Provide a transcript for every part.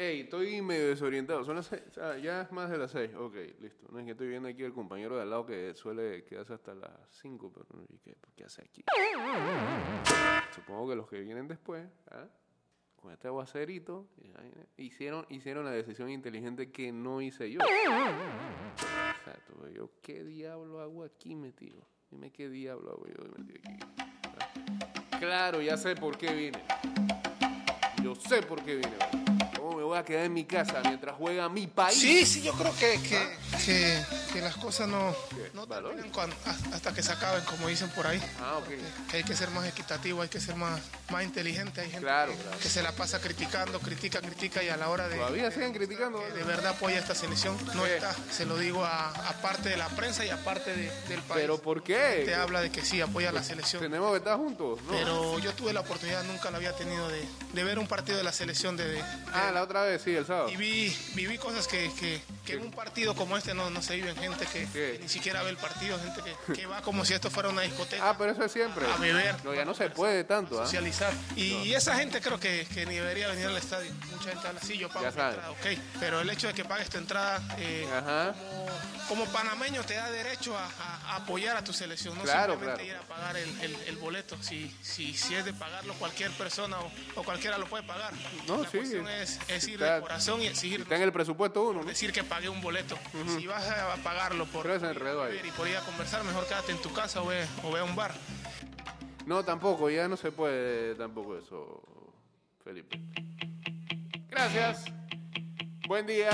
Ey, estoy medio desorientado. Son las seis. Ah, ya es más de las seis. Ok, listo. No es que estoy viendo aquí el compañero de al lado que suele quedarse hasta las cinco, pero no, ¿y qué, ¿qué hace aquí? Supongo que los que vienen después, ¿ah? con este aguacerito, hicieron, hicieron la decisión inteligente que no hice yo. Exacto, pero yo, ¿qué diablo hago aquí metido? Dime qué diablo hago yo metido aquí. ¿Ah? Claro, ya sé por qué vine. Yo sé por qué vine. ¿Cómo me voy a quedar en mi casa mientras juega mi país? Sí, sí, yo creo que, que, que, las cosas no, no terminan hasta que se acaben, como dicen por ahí. Ah, ok. Que hay que ser más equitativo, hay que ser más, más inteligente. Hay gente claro, que, se la pasa criticando, critica, critica y a la hora de... Todavía siguen criticando. De verdad apoya esta selección. No está, se lo digo a, parte de la prensa y aparte de, del país. ¿Pero por qué? Te habla de que sí, apoya la selección. Tenemos que estar juntos, ¿no? Pero yo tuve la oportunidad, nunca la había tenido, de, de ver un partido de la selección de... ah, la otra vez, sí, el sábado. Y vi, viví cosas que, que, en un partido como este no, no se viven, gente que, ni siquiera ve el partido, gente que, va como si esto fuera una discoteca. Ah, pero eso es siempre. A beber. No, ya no se puede tanto. ¿ah? Socializar. Y, esa gente creo que, ni debería venir al estadio. Mucha gente habla así, yo pago mi entrada, ok. Pero el hecho de que pagues tu entrada eh, Como, panameño te da derecho a, apoyar a tu selección, no simplemente ir a pagar el, boleto. Si, si, si es de pagarlo cualquier persona o, cualquiera lo puede pagar. No, La sí. cuestión es, es ir de corazón y exigir. Está en el presupuesto uno. Decir que pagué un boleto. Si vas a pagarlo por, y por ir a conversar, mejor quédate en tu casa o ve, o ve a un bar. No, tampoco, ya no se puede tampoco eso, Felipe. Gracias. Buen día.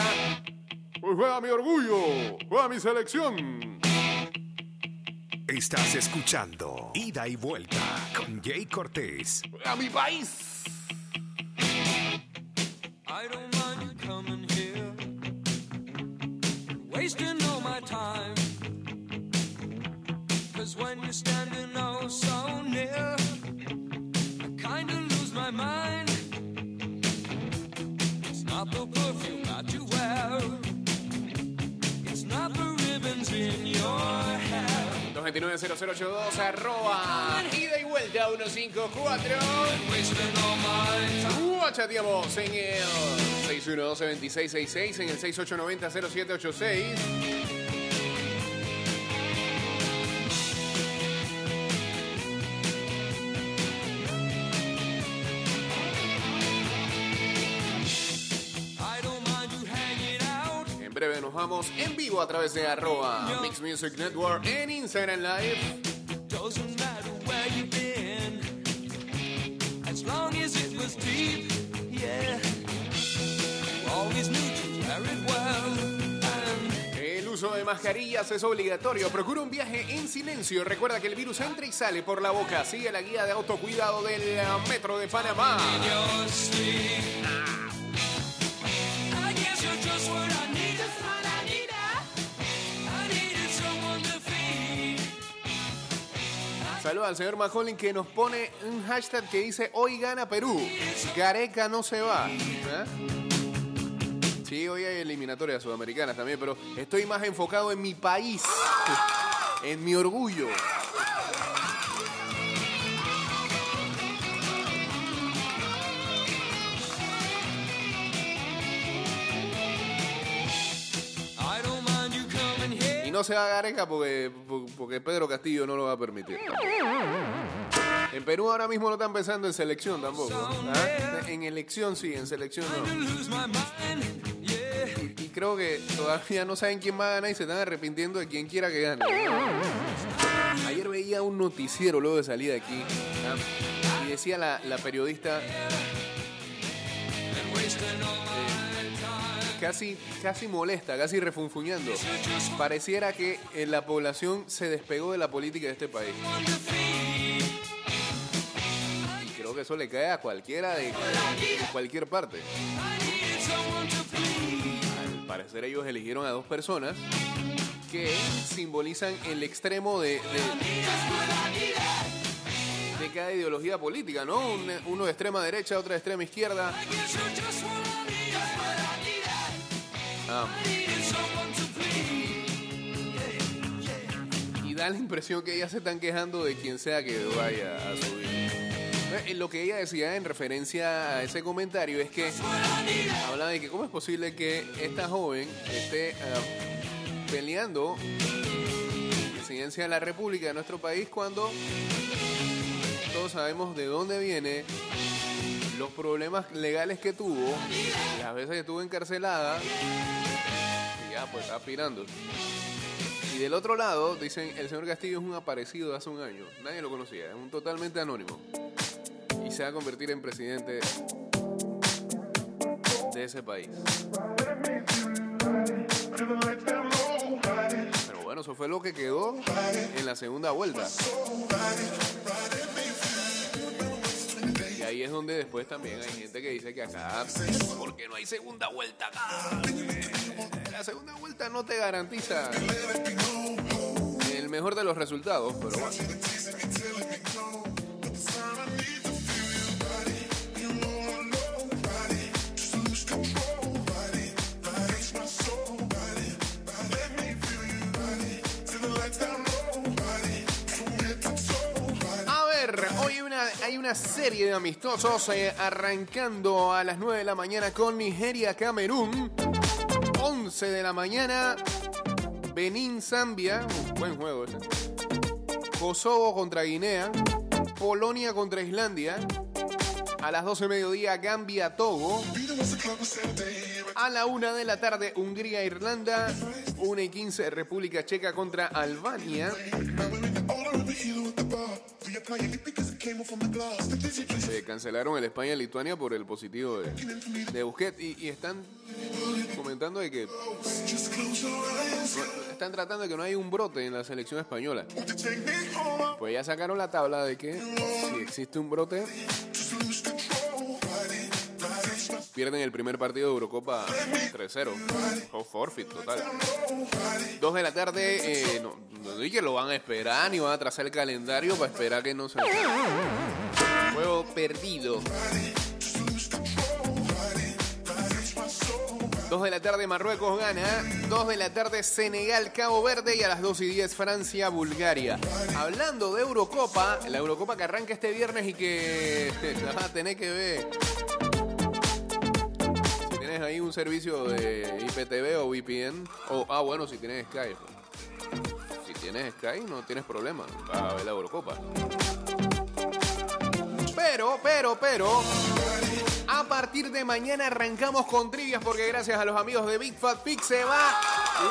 Pues juega mi orgullo, juega mi selección. Estás escuchando Ida y Vuelta con Jay Cortés. ¡A mi país! I don't mind you coming here, wasting all my time. Cause when you're standing oh so near, I kinda lose my mind. It's not the perfume 990082 arroba ida y vuelta 154. Guachateamos en el 612-2666, en el 6890-0786. Vamos en vivo a través de arroba Mix Music Network en Instagram Live. El uso de mascarillas es obligatorio. Procura un viaje en silencio. Recuerda que el virus entra y sale por la boca. Sigue la guía de autocuidado del Metro de Panamá. Saludos al señor Macaulay que nos pone un hashtag que dice hoy gana Perú. Gareca no se va. ¿Eh? Sí, hoy hay eliminatorias sudamericanas también, pero estoy más enfocado en mi país, en mi orgullo. No se va a Gareca porque, porque Pedro Castillo no lo va a permitir. En Perú ahora mismo no están pensando en selección tampoco. ¿ah? En elección sí, en selección no. Y, creo que todavía no saben quién va a ganar y se están arrepintiendo de quien quiera que gane. Ayer veía un noticiero luego de salir de aquí ¿ah? y decía la, la periodista casi, casi molesta, casi refunfuñando. Pareciera que eh, la población se despegó de la política de este país. Y creo que eso le cae a cualquiera de, cualquier parte. Al parecer ellos eligieron a dos personas que simbolizan el extremo de, de, cada ideología política, ¿no? uno de extrema derecha, otro de extrema izquierda. Y da la impresión que ellas se están quejando de quien sea que vaya a subir. Eh, lo que ella decía en referencia a ese comentario es que hablaba de que cómo es posible que esta joven esté uh, peleando presidencia de la República de nuestro país cuando todos sabemos de dónde viene los problemas legales que tuvo, las veces que estuvo encarcelada, ya pues está aspirando. Y del otro lado, dicen, el señor Castillo es un aparecido de hace un año. Nadie lo conocía, es un totalmente anónimo. Y se va a convertir en presidente de ese país. Pero bueno, eso fue lo que quedó en la segunda vuelta. Ahí es donde después también hay gente que dice que acá, ¿por qué no hay segunda vuelta acá? la segunda vuelta no te garantiza el mejor de los resultados, pero. Una serie de amistosos eh, arrancando a las 9 de la mañana con Nigeria-Camerún. 11 de la mañana, Benín, Zambia, buen juego ese. Kosovo contra Guinea, Polonia contra Islandia. A las 12 de mediodía, Gambia, Togo. A la 1 de la tarde, Hungría, Irlanda. 1 y 15, República Checa contra Albania. Se cancelaron el España-Lituania por el positivo de, de Busquets y, están comentando de que están tratando de que no haya un brote en la selección española. Pues ya sacaron la tabla de que si existe un brote pierden el primer partido de Eurocopa 3-0. O forfeit total. Dos de la tarde, eh, no, no que lo van a esperar ni van a trazar el calendario para esperar que no se. Juego perdido. Dos de la tarde Marruecos gana, Dos de la tarde Senegal, Cabo Verde y a las 2 y 10 Francia, Bulgaria. Hablando de Eurocopa, la Eurocopa que arranca este viernes y que la a tener que ver un servicio de IPTV o VPN, o, ah, bueno, si tienes Sky. Si tienes Sky, no tienes problema ver la Eurocopa. Pero, pero, pero, a partir de mañana arrancamos con trivias porque gracias a los amigos de Big Fat Pig se va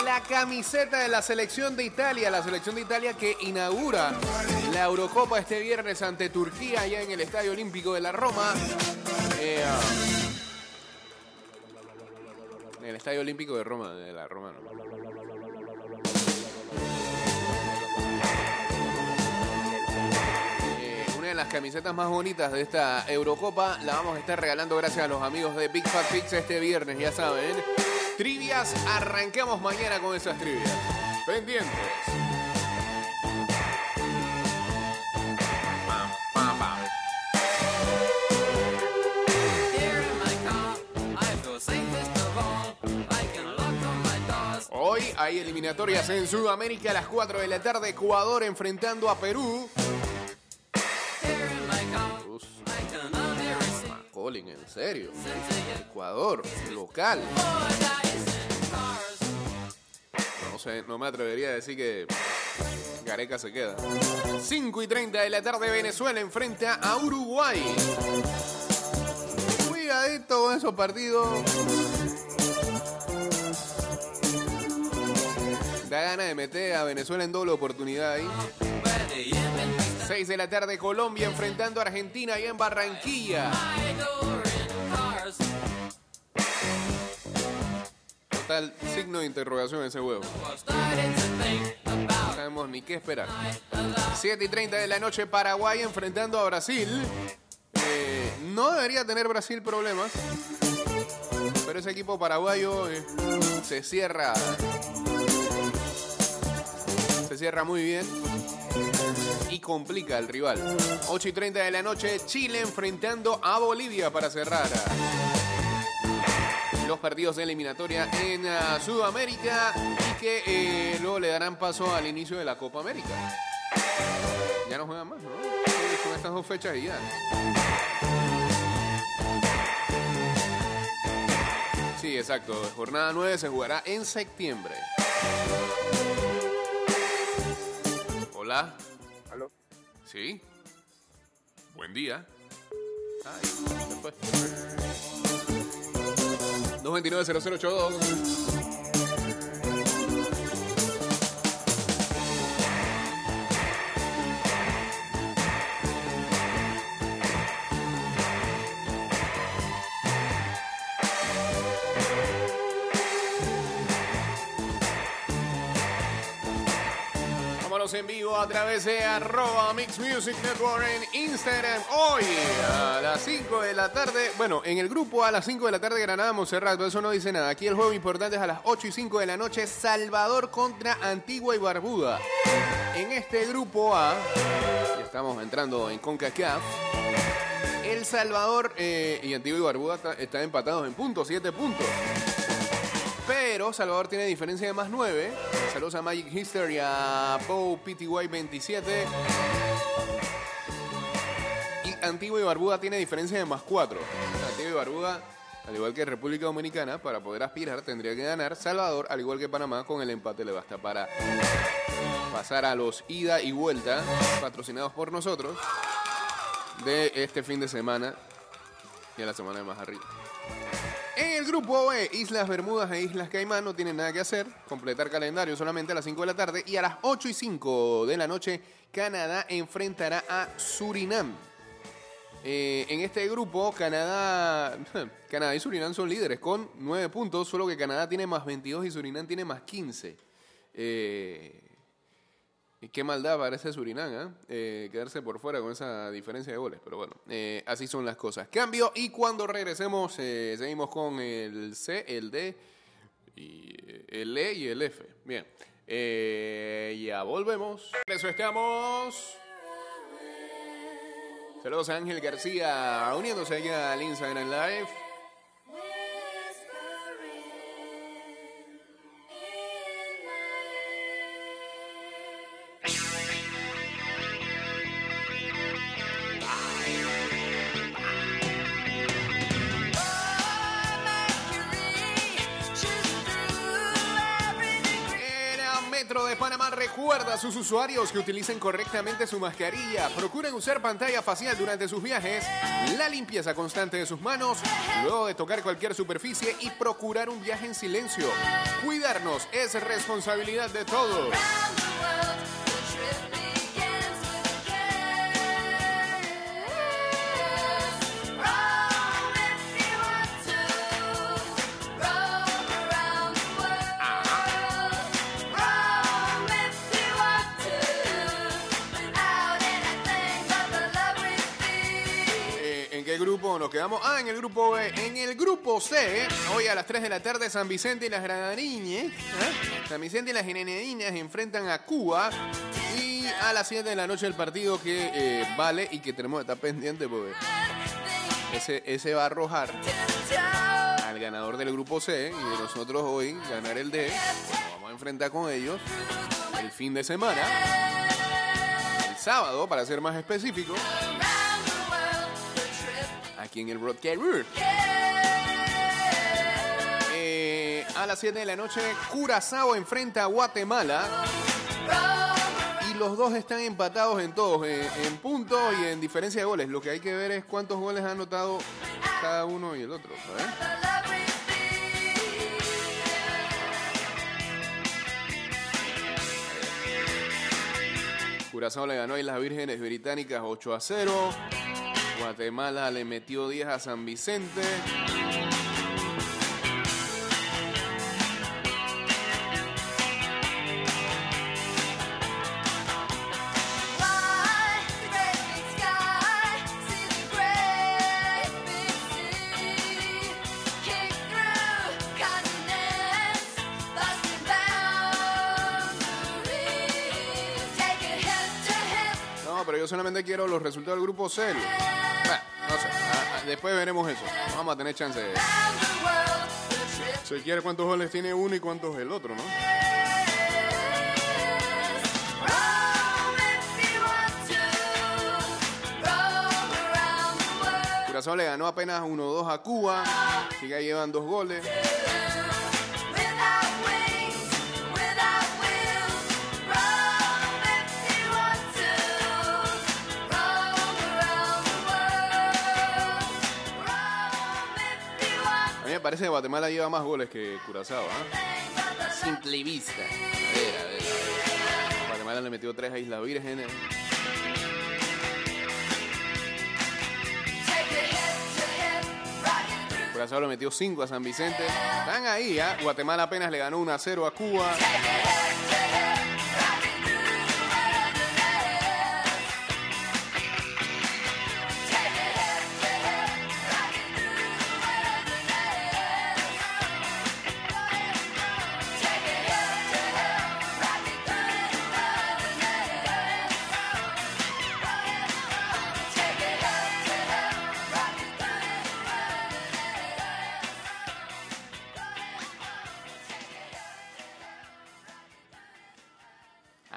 la camiseta de la selección de Italia, la selección de Italia que inaugura la Eurocopa este viernes ante Turquía allá en el Estadio Olímpico de la Roma. Estadio Olímpico de Roma, de la Roma. Eh, una de las camisetas más bonitas de esta Eurocopa la vamos a estar regalando gracias a los amigos de Big Fat Pix este viernes, ya saben. Trivias, arrancamos mañana con esas trivias. Pendientes. Hay eliminatorias en Sudamérica a las 4 de la tarde. Ecuador enfrentando a Perú. Colin, en serio. Ecuador, local. No sé, no me atrevería a decir que Gareca se queda. 5 y 30 de la tarde, Venezuela enfrenta a Uruguay. Cuidadito con esos partidos. Da gana de meter a Venezuela en doble oportunidad ahí. 6 de la tarde, Colombia enfrentando a Argentina y en Barranquilla. Total signo de interrogación ese huevo. No sabemos ni qué esperar. 7 y 30 de la noche, Paraguay enfrentando a Brasil. Eh, no debería tener Brasil problemas. Pero ese equipo paraguayo eh, se cierra cierra muy bien y complica al rival. 8 y 30 de la noche, Chile enfrentando a Bolivia para cerrar los partidos de eliminatoria en uh, Sudamérica y que eh, luego le darán paso al inicio de la Copa América. Ya no juegan más, ¿no? son estas dos fechas y ya. Sí, exacto. Jornada 9 se jugará en septiembre. Hola. ¿Aló? Sí. Buen día. Ay, 229-0082. En vivo a través de arroba Mix Music Network en Instagram. Hoy a las 5 de la tarde, bueno, en el grupo a las 5 de la tarde Granada Monserrat, eso no dice nada. Aquí el juego importante es a las 8 y 5 de la noche, Salvador contra Antigua y Barbuda. En este grupo A, estamos entrando en CONCACAF, El Salvador eh, y Antigua y Barbuda están empatados en puntos, 7 puntos. Pero Salvador tiene diferencia de más 9. Saludos a Magic History, a Bow PTY 27. Y Antigua y Barbuda tiene diferencia de más 4. Antigua y Barbuda, al igual que República Dominicana, para poder aspirar tendría que ganar. Salvador, al igual que Panamá, con el empate le basta para pasar a los ida y vuelta, patrocinados por nosotros, de este fin de semana y a la semana de más arriba. En el grupo B, Islas Bermudas e Islas Caimán no tienen nada que hacer. Completar calendario solamente a las 5 de la tarde. Y a las 8 y 5 de la noche, Canadá enfrentará a Surinam. Eh, en este grupo, Canadá, Canadá y Surinam son líderes con 9 puntos, solo que Canadá tiene más 22 y Surinam tiene más 15. Eh, qué maldad parece Surinam, ¿eh? ¿eh? quedarse por fuera con esa diferencia de goles. Pero bueno, eh, así son las cosas. Cambio y cuando regresemos eh, seguimos con el C, el D, y el E y el F. Bien, ya volvemos. Eso estamos. Saludos a Ángel García uniéndose allá al Instagram Live. Recuerda a sus usuarios que utilicen correctamente su mascarilla, procuren usar pantalla facial durante sus viajes, la limpieza constante de sus manos, luego de tocar cualquier superficie y procurar un viaje en silencio. Cuidarnos es responsabilidad de todos. Nos quedamos. Ah, en el grupo B. En el grupo C, hoy a las 3 de la tarde, San Vicente y las Granadinas. ¿eh? San Vicente y las Granadinas enfrentan a Cuba. Y a las 7 de la noche el partido que eh, vale y que tenemos que estar pendiente porque ese, ese va a arrojar al ganador del grupo C y de nosotros hoy ganar el D. vamos a enfrentar con ellos el fin de semana. El sábado, para ser más específico aquí en el Broadcast. Eh, a las 7 de la noche, Curazao enfrenta a Guatemala. Y los dos están empatados en todos, eh, en puntos y en diferencia de goles. Lo que hay que ver es cuántos goles ha anotado cada uno y el otro. Curazao le ganó a las Vírgenes Británicas 8 a 0. Guatemala le metió 10 a San Vicente. Quiero los resultados del grupo C. Bueno, no sé, ah, ah, después veremos eso. Vamos a tener chance de... Si quiere cuántos goles tiene uno y cuántos el otro, ¿no? Curazao le ganó apenas 1-2 a Cuba, así que llevan dos goles. Parece que Guatemala lleva más goles que Curazao, ¿ah? simple vista. Guatemala le metió tres a Isla Virgen. Curazao le metió 5 a San Vicente. Están ahí, ¿ah? Guatemala apenas le ganó 1 a 0 a Cuba.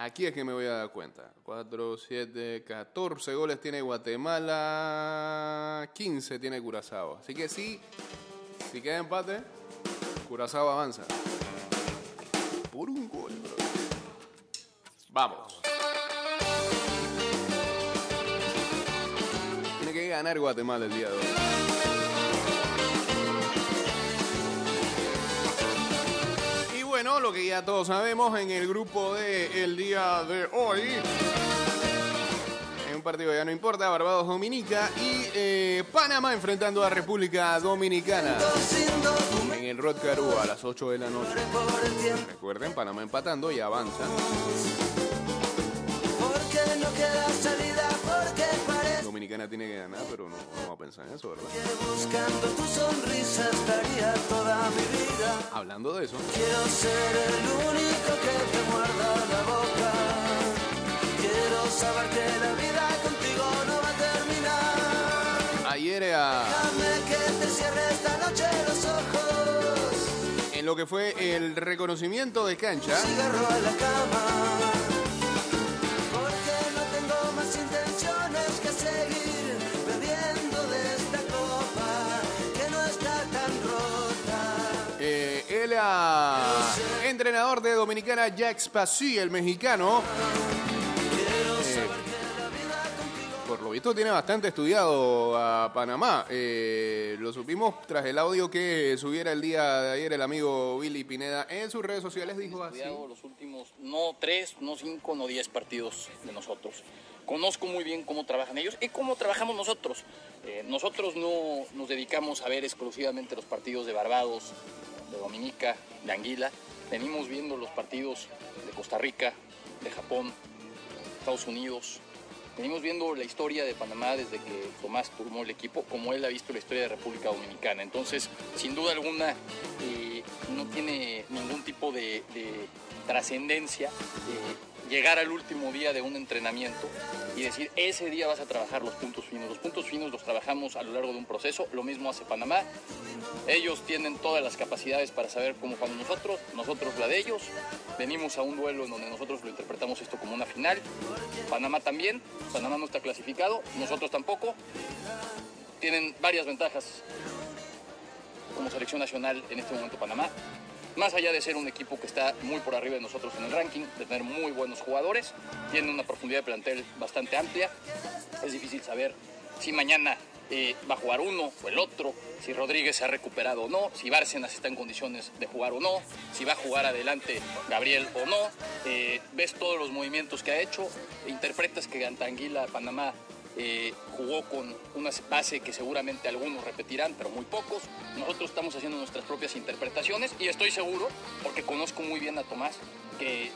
Aquí es que me voy a dar cuenta. 4, 7, 14 goles tiene Guatemala, 15 tiene Curazao. Así que sí, si queda empate, Curazao avanza. Por un gol, bro. Vamos. Tiene que ganar Guatemala el día de hoy. Lo que ya todos sabemos en el grupo de el día de hoy. En un partido ya no importa, Barbados Dominica y eh, Panamá enfrentando a República Dominicana en el Rod Caru a las 8 de la noche. Recuerden, Panamá empatando y avanza. Dominicana tiene que ganar, pero no vamos a pensar en eso, ¿verdad? Buscando tu sonrisa estaría toda mi vida. Hablando de eso. Quiero ser el único que te muerda la boca. Quiero saber que la vida contigo no va a terminar. Ayer era. Déjame que te cierre esta noche los ojos. En lo que fue el reconocimiento de cancha. Cigarro a la cama. Entrenador de Dominicana, Jack Spassi, el mexicano. Eh, por lo visto tiene bastante estudiado a Panamá. Eh, lo supimos tras el audio que subiera el día de ayer el amigo Billy Pineda en sus redes sociales. Dijo así. los últimos, no tres, no cinco, no diez partidos de nosotros. Conozco muy bien cómo trabajan ellos y cómo trabajamos nosotros. Eh, nosotros no nos dedicamos a ver exclusivamente los partidos de Barbados, de Dominica, de Anguila. Venimos viendo los partidos de Costa Rica, de Japón, Estados Unidos. Venimos viendo la historia de Panamá desde que Tomás formó el equipo, como él ha visto la historia de República Dominicana. Entonces, sin duda alguna, eh, no tiene ningún tipo de, trascendencia. Eh, llegar al último día de un entrenamiento y decir, ese día vas a trabajar los puntos finos. Los puntos finos los trabajamos a lo largo de un proceso, lo mismo hace Panamá. Ellos tienen todas las capacidades para saber cómo cuando nosotros, nosotros la de ellos. Venimos a un duelo en donde nosotros lo interpretamos esto como una final. Panamá también, Panamá no está clasificado, nosotros tampoco. Tienen varias ventajas como selección nacional en este momento Panamá más allá de ser un equipo que está muy por arriba de nosotros en el ranking, de tener muy buenos jugadores, tiene una profundidad de plantel bastante amplia. Es difícil saber si mañana eh, va a jugar uno o el otro, si Rodríguez se ha recuperado o no, si Bárcenas está en condiciones de jugar o no, si va a jugar adelante Gabriel o no. Eh, ves todos los movimientos que ha hecho, interpretas que Gantanguila, Panamá, eh, jugó con una base que seguramente algunos repetirán, pero muy pocos. Nosotros estamos haciendo nuestras propias interpretaciones y estoy seguro, porque conozco muy bien a Tomás, que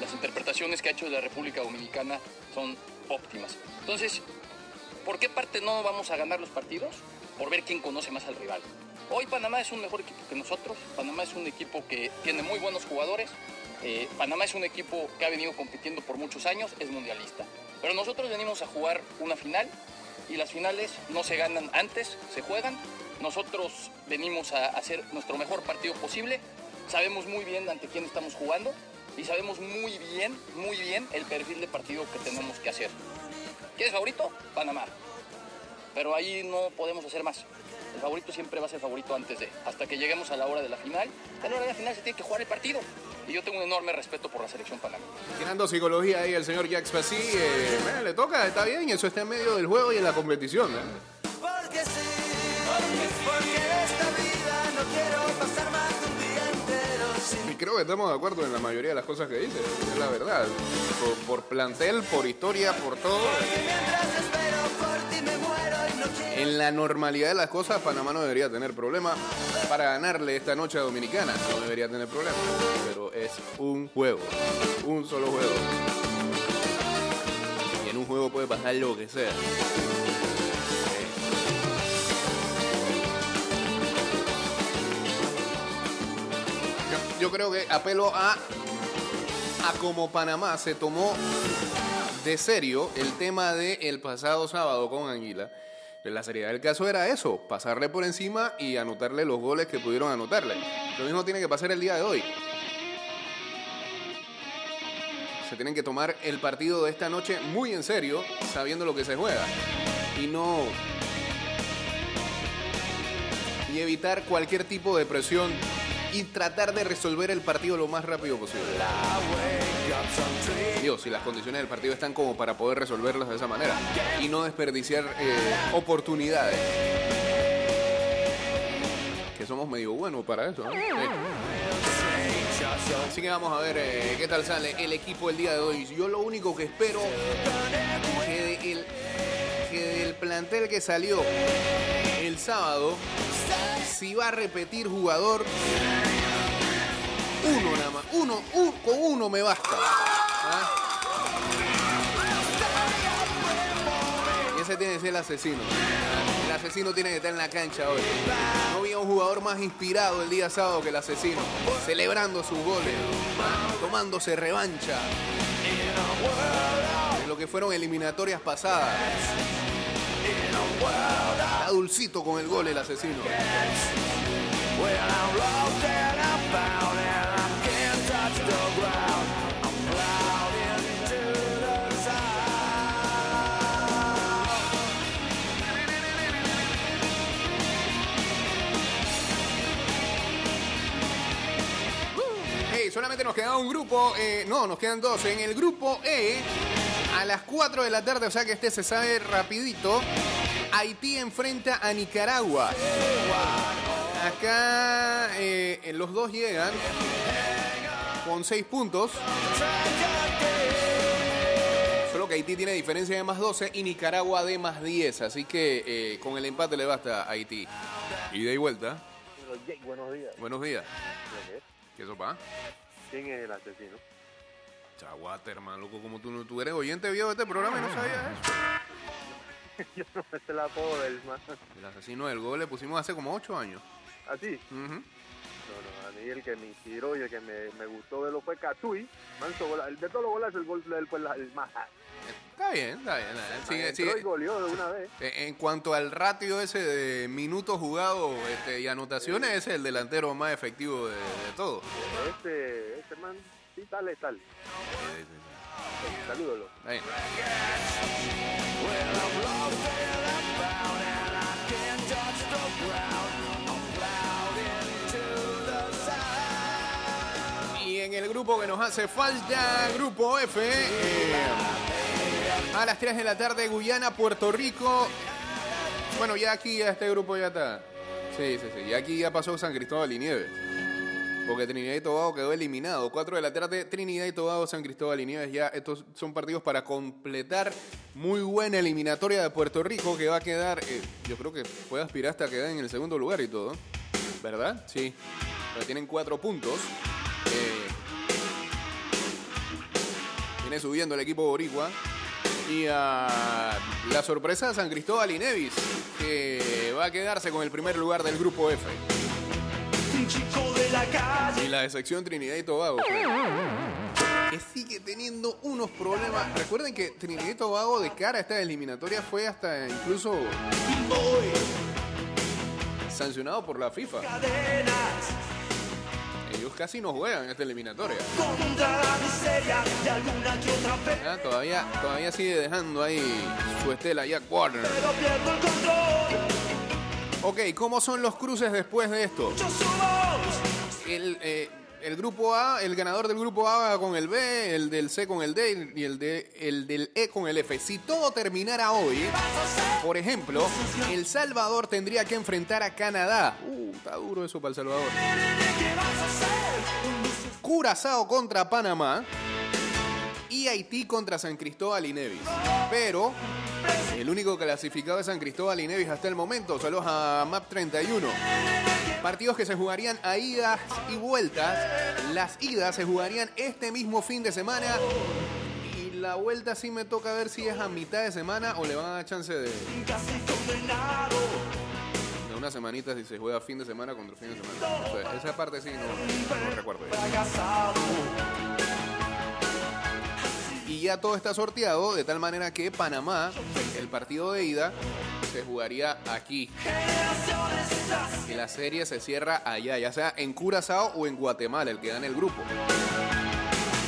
las interpretaciones que ha hecho de la República Dominicana son óptimas. Entonces, ¿por qué parte no vamos a ganar los partidos? Por ver quién conoce más al rival. Hoy Panamá es un mejor equipo que nosotros, Panamá es un equipo que tiene muy buenos jugadores, eh, Panamá es un equipo que ha venido compitiendo por muchos años, es mundialista. Pero nosotros venimos a jugar una final y las finales no se ganan antes, se juegan. Nosotros venimos a hacer nuestro mejor partido posible. Sabemos muy bien ante quién estamos jugando y sabemos muy bien, muy bien el perfil de partido que tenemos que hacer. ¿Quién es favorito? Panamá. pero ahí no podemos hacer más. El favorito siempre va a ser favorito antes de, hasta que lleguemos a la hora de la final. A la hora de la final se tiene que jugar el partido. Y yo tengo un enorme respeto por la selección panameña. Tirando psicología ahí el señor Jax Fassi, eh, le toca, está bien, eso está en medio del juego y en la competición. ¿eh? Porque sí, porque esta vida no quiero pasar más de un día entero. Y creo que estamos de acuerdo en la mayoría de las cosas que dice, es la verdad. Por, por plantel, por historia, por todo. En la normalidad de las cosas, Panamá no debería tener problema para ganarle esta noche a Dominicana. No debería tener problema. Pero es un juego. Un solo juego. Y en un juego puede pasar lo que sea. Yo, creo que apelo a, a como Panamá se tomó de serio el tema del pasado sábado con Anguila la seriedad del caso era eso, pasarle por encima y anotarle los goles que pudieron anotarle. Lo mismo tiene que pasar el día de hoy. Se tienen que tomar el partido de esta noche muy en serio, sabiendo lo que se juega. Y no... Y evitar cualquier tipo de presión y tratar de resolver el partido lo más rápido posible. Dios, si las condiciones del partido están como para poder resolverlas de esa manera y no desperdiciar eh, oportunidades. Que somos medio buenos para eso, Así que vamos a ver eh, qué tal sale el equipo el día de hoy. Yo lo único que espero que, del plantel que salió el sábado si va a repetir jugador, uno nada más. Uno, con uno me basta. ¿Ah? Y ese tiene que ser el asesino. El asesino tiene que estar en la cancha hoy. No había un jugador más inspirado el día sábado que el asesino. Celebrando sus goles. Tomándose revancha. Que fueron eliminatorias pasadas. Está dulcito con el gol el asesino. Solamente nos queda un grupo, eh, no, nos quedan dos. En el grupo E, a las 4 de la tarde, o sea que este se sabe rapidito. Haití enfrenta a Nicaragua. Acá eh, los dos llegan con seis puntos. Solo que Haití tiene diferencia de más 12 y Nicaragua de más 10. Así que eh, con el empate le basta a Haití. Ida y vuelta. Buenos días. Buenos días. ¿Qué sopa? ¿Quién es el asesino? Chaguate, hermano, loco, como tú, tú eres oyente viejo de este programa y no sabías eso. Yo no me sé el apodo del man. El asesino del gol le pusimos hace como 8 años. ¿Ah, sí? No, no, a mí el que me inspiró y el que me, me gustó de lo fue Catui. Manso, el de todos los goles el gol del pues, el más. Está bien, está bien. Sigue, sigue. Y goleó de una vez. En cuanto al ratio ese de minutos jugados este, y anotaciones, ese es el delantero más efectivo de, de todos. Este, este man sí es tal. Salúdalo. Ahí. Y en el grupo que nos hace falta, grupo F, eh, a las 3 de la tarde, Guyana, Puerto Rico. Bueno, ya aquí, ya este grupo ya está. Sí, sí, sí. Y aquí ya pasó San Cristóbal y Nieves. Porque Trinidad y Tobago quedó eliminado. 4 de la tarde, Trinidad y Tobago, San Cristóbal y Nieves. Ya estos son partidos para completar muy buena eliminatoria de Puerto Rico que va a quedar, eh, yo creo que puede aspirar hasta quedar en el segundo lugar y todo. ¿Verdad? Sí. Pero tienen 4 puntos. Eh, viene subiendo el equipo Boricua. Y a la sorpresa de San Cristóbal y Nevis, que va a quedarse con el primer lugar del grupo F. Y la de sección Trinidad y Tobago. Que sigue teniendo unos problemas. Recuerden que Trinidad y Tobago de cara a esta eliminatoria fue hasta incluso sancionado por la FIFA. Ellos casi no juegan esta eliminatoria. Ah, todavía, todavía sigue dejando ahí su estela Jack Warner. Ok, ¿cómo son los cruces después de esto? El, eh, el grupo A, el ganador del grupo A con el B, el del C con el D y el, de, el del E con el F. Si todo terminara hoy, por ejemplo, El Salvador tendría que enfrentar a Canadá. Uh, está duro eso para El Salvador. Curazao contra Panamá Haití contra San Cristóbal y Nevis. Pero el único clasificado es San Cristóbal y Nevis hasta el momento. Saludos a MAP 31. Partidos que se jugarían a idas y vueltas. Las idas se jugarían este mismo fin de semana. Y la vuelta sí me toca ver si es a mitad de semana o le van a dar chance de. De una semanita si se juega fin de semana contra fin de semana. esa parte sí no recuerdo. Y ya todo está sorteado de tal manera que Panamá, el partido de ida, se jugaría aquí. Y la serie se cierra allá, ya sea en Curazao o en Guatemala, el que en el grupo.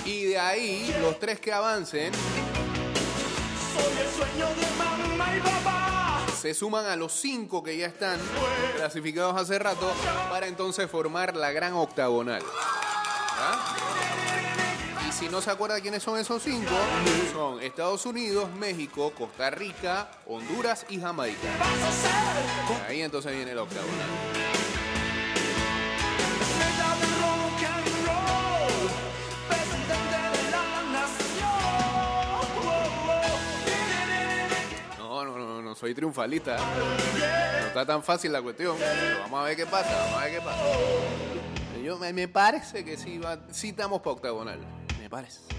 Y de ahí, los tres que avancen se suman a los cinco que ya están clasificados hace rato para entonces formar la gran octagonal. Si no se acuerda quiénes son esos cinco, son Estados Unidos, México, Costa Rica, Honduras y Jamaica. Ahí entonces viene el octavo. No, no, no, no soy triunfalista. No está tan fácil la cuestión. vamos a ver qué pasa, vamos a ver qué pasa. Yo, me, parece que sí, va, estamos para octagonal me parece.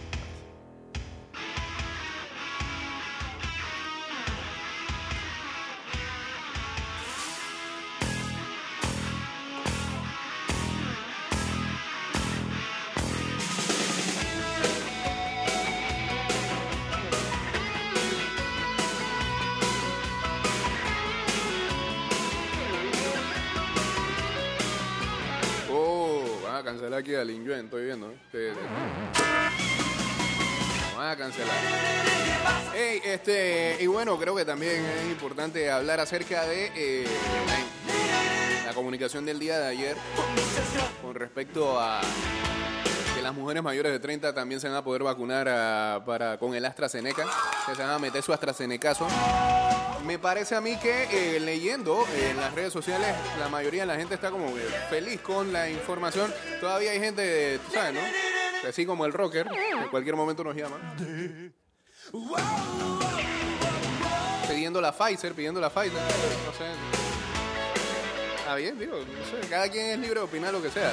cancelar aquí a Lin estoy viendo. ¿eh? A cancelar. Hey, este, y bueno, creo que también es importante hablar acerca de eh, la comunicación del día de ayer con respecto a que las mujeres mayores de 30 también se van a poder vacunar ah, para, con el AstraZeneca, que se van a meter su AstraZenecazo. Me parece a mí que eh, leyendo en las redes sociales, la mayoría de la gente está como feliz con la información. Todavía hay gente, tú sabes, ¿no? Así como el rocker, en cualquier momento nos llama. Pidiendo la Pfizer, pidiendo la Pfizer. No sé. Está bien, digo, no sé, cada quien es libre de opinar lo que sea.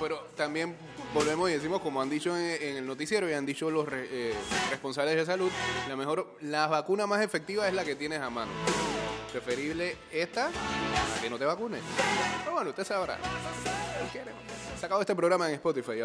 Pero también volvemos y decimos, como han dicho en, el noticiero y han dicho los eh, responsables de salud, la mejor, la vacuna más efectiva es la que tienes a mano. Preferible esta que no te vacunes. Pero bueno, usted sabrá. Quiere. Sacado este programa en Spotify.